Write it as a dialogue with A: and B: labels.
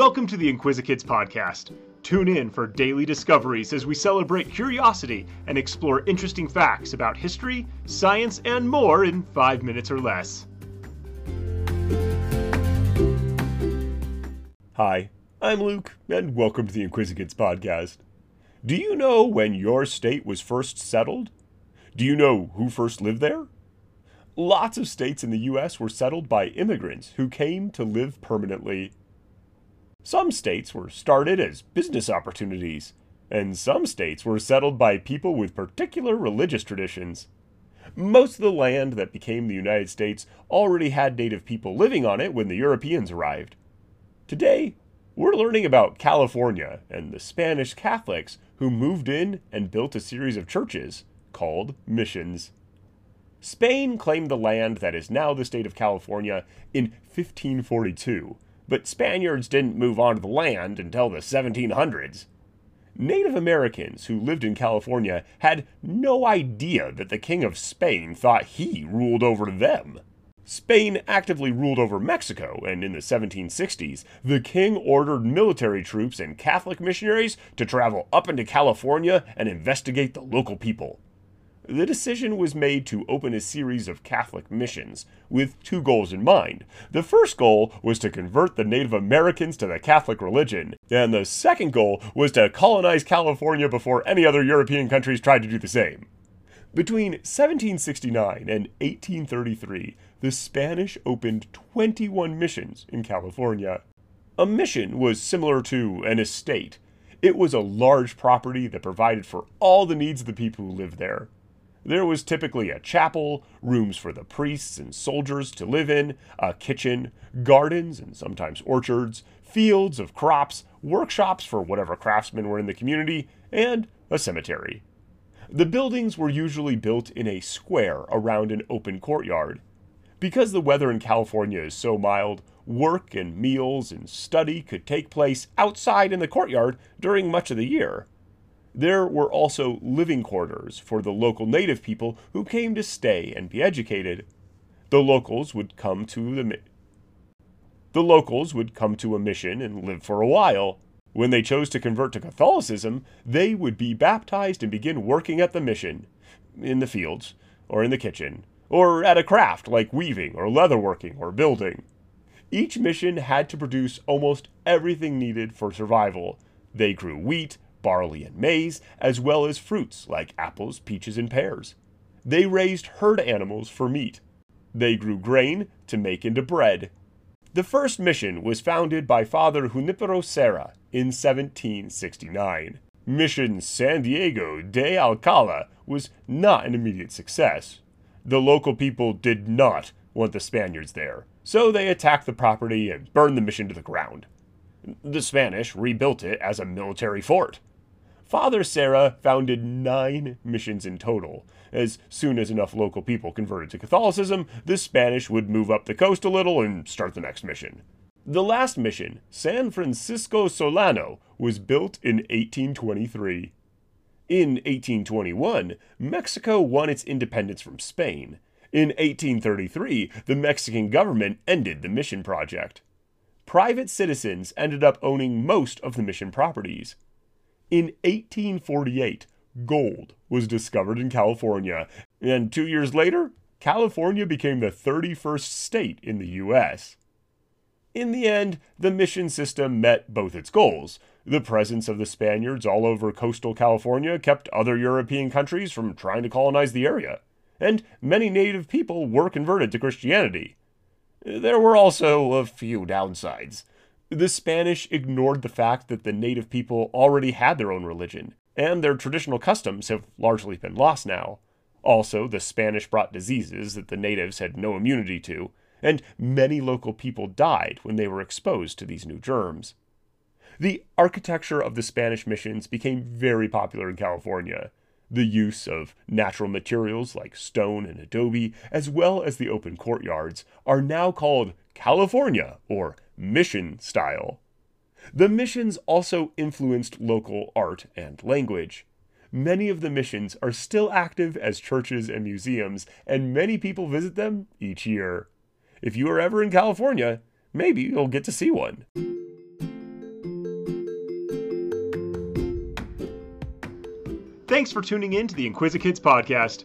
A: Welcome to the Inquisikids podcast. Tune in for daily discoveries as we celebrate curiosity and explore interesting facts about history, science, and more in five minutes or less.
B: Hi, I'm Luke, and welcome to the Inquisikids podcast. Do you know when your state was first settled? Do you know who first lived there? Lots of states in the U.S. were settled by immigrants who came to live permanently. Some states were started as business opportunities, and some states were settled by people with particular religious traditions. Most of the land that became the United States already had native people living on it when the Europeans arrived. Today, we're learning about California and the Spanish Catholics who moved in and built a series of churches called missions. Spain claimed the land that is now the state of California in 1542, but Spaniards didn't move onto the land until the 1700s. Native Americans who lived in California had no idea that the King of Spain thought he ruled over them. Spain actively ruled over Mexico, and in the 1760s, the king ordered military troops and Catholic missionaries to travel up into California and investigate the local people the decision was made to open a series of Catholic missions, with two goals in mind. The first goal was to convert the Native Americans to the Catholic religion, and the second goal was to colonize California before any other European countries tried to do the same. Between 1769 and 1833, the Spanish opened 21 missions in California. A mission was similar to an estate. It was a large property that provided for all the needs of the people who lived there. There was typically a chapel, rooms for the priests and soldiers to live in, a kitchen, gardens and sometimes orchards, fields of crops, workshops for whatever craftsmen were in the community, and a cemetery. The buildings were usually built in a square around an open courtyard. Because the weather in California is so mild, work and meals and study could take place outside in the courtyard during much of the year. There were also living quarters for the local native people who came to stay and be educated. The locals would come to the the locals would come to a mission and live for a while. When they chose to convert to Catholicism, they would be baptized and begin working at the mission, in the fields, or in the kitchen, or at a craft like weaving or leatherworking or building. Each mission had to produce almost everything needed for survival. They grew wheat, barley and maize, as well as fruits like apples, peaches, and pears. They raised herd animals for meat. They grew grain to make into bread. The first mission was founded by Father Junipero Serra in 1769. Mission San Diego de Alcala was not an immediate success. The local people did not want the Spaniards there, so they attacked the property and burned the mission to the ground. The Spanish rebuilt it as a military fort. Father Serra founded nine missions in total. As soon as enough local people converted to Catholicism, the Spanish would move up the coast a little and start the next mission. The last mission, San Francisco Solano, was built in 1823. In 1821, Mexico won its independence from Spain. In 1833, the Mexican government ended the mission project. Private citizens ended up owning most of the mission properties. In 1848, gold was discovered in California, and two years later, California became the 31st state in the U.S. In the end, the mission system met both its goals. The presence of the Spaniards all over coastal California kept other European countries from trying to colonize the area, and many native people were converted to Christianity. There were also a few downsides. The Spanish ignored the fact that the native people already had their own religion, and their traditional customs have largely been lost now. Also, the Spanish brought diseases that the natives had no immunity to, and many local people died when they were exposed to these new germs. The architecture of the Spanish missions became very popular in California. The use of natural materials like stone and adobe, as well as the open courtyards, are now called California or mission style. The missions also influenced local art and language. Many of the missions are still active as churches and museums, and many people visit them each year. If you are ever in California, maybe you'll get to see one.
A: Thanks for tuning in to the Inquisikids podcast.